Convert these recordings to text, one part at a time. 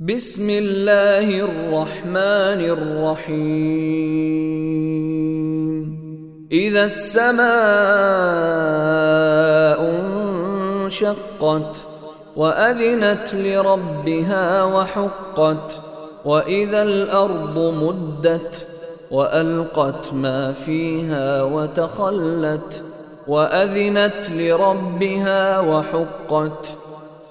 بسم الله الرحمن الرحيم اذا السماء انشقت واذنت لربها وحقت واذا الأرض مدت والقت ما فيها وتخلت واذنت لربها وحقت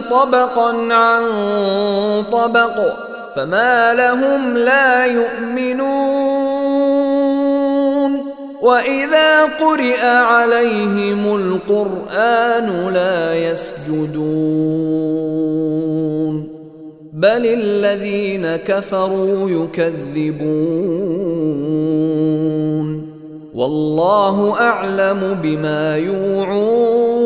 طبقا عن طبق فما لهم لا يؤمنون. وإذا قرئ عليهم القرآن لا يسجدون. بل الذين كفروا يكذبون. والله أعلم بما يوعون.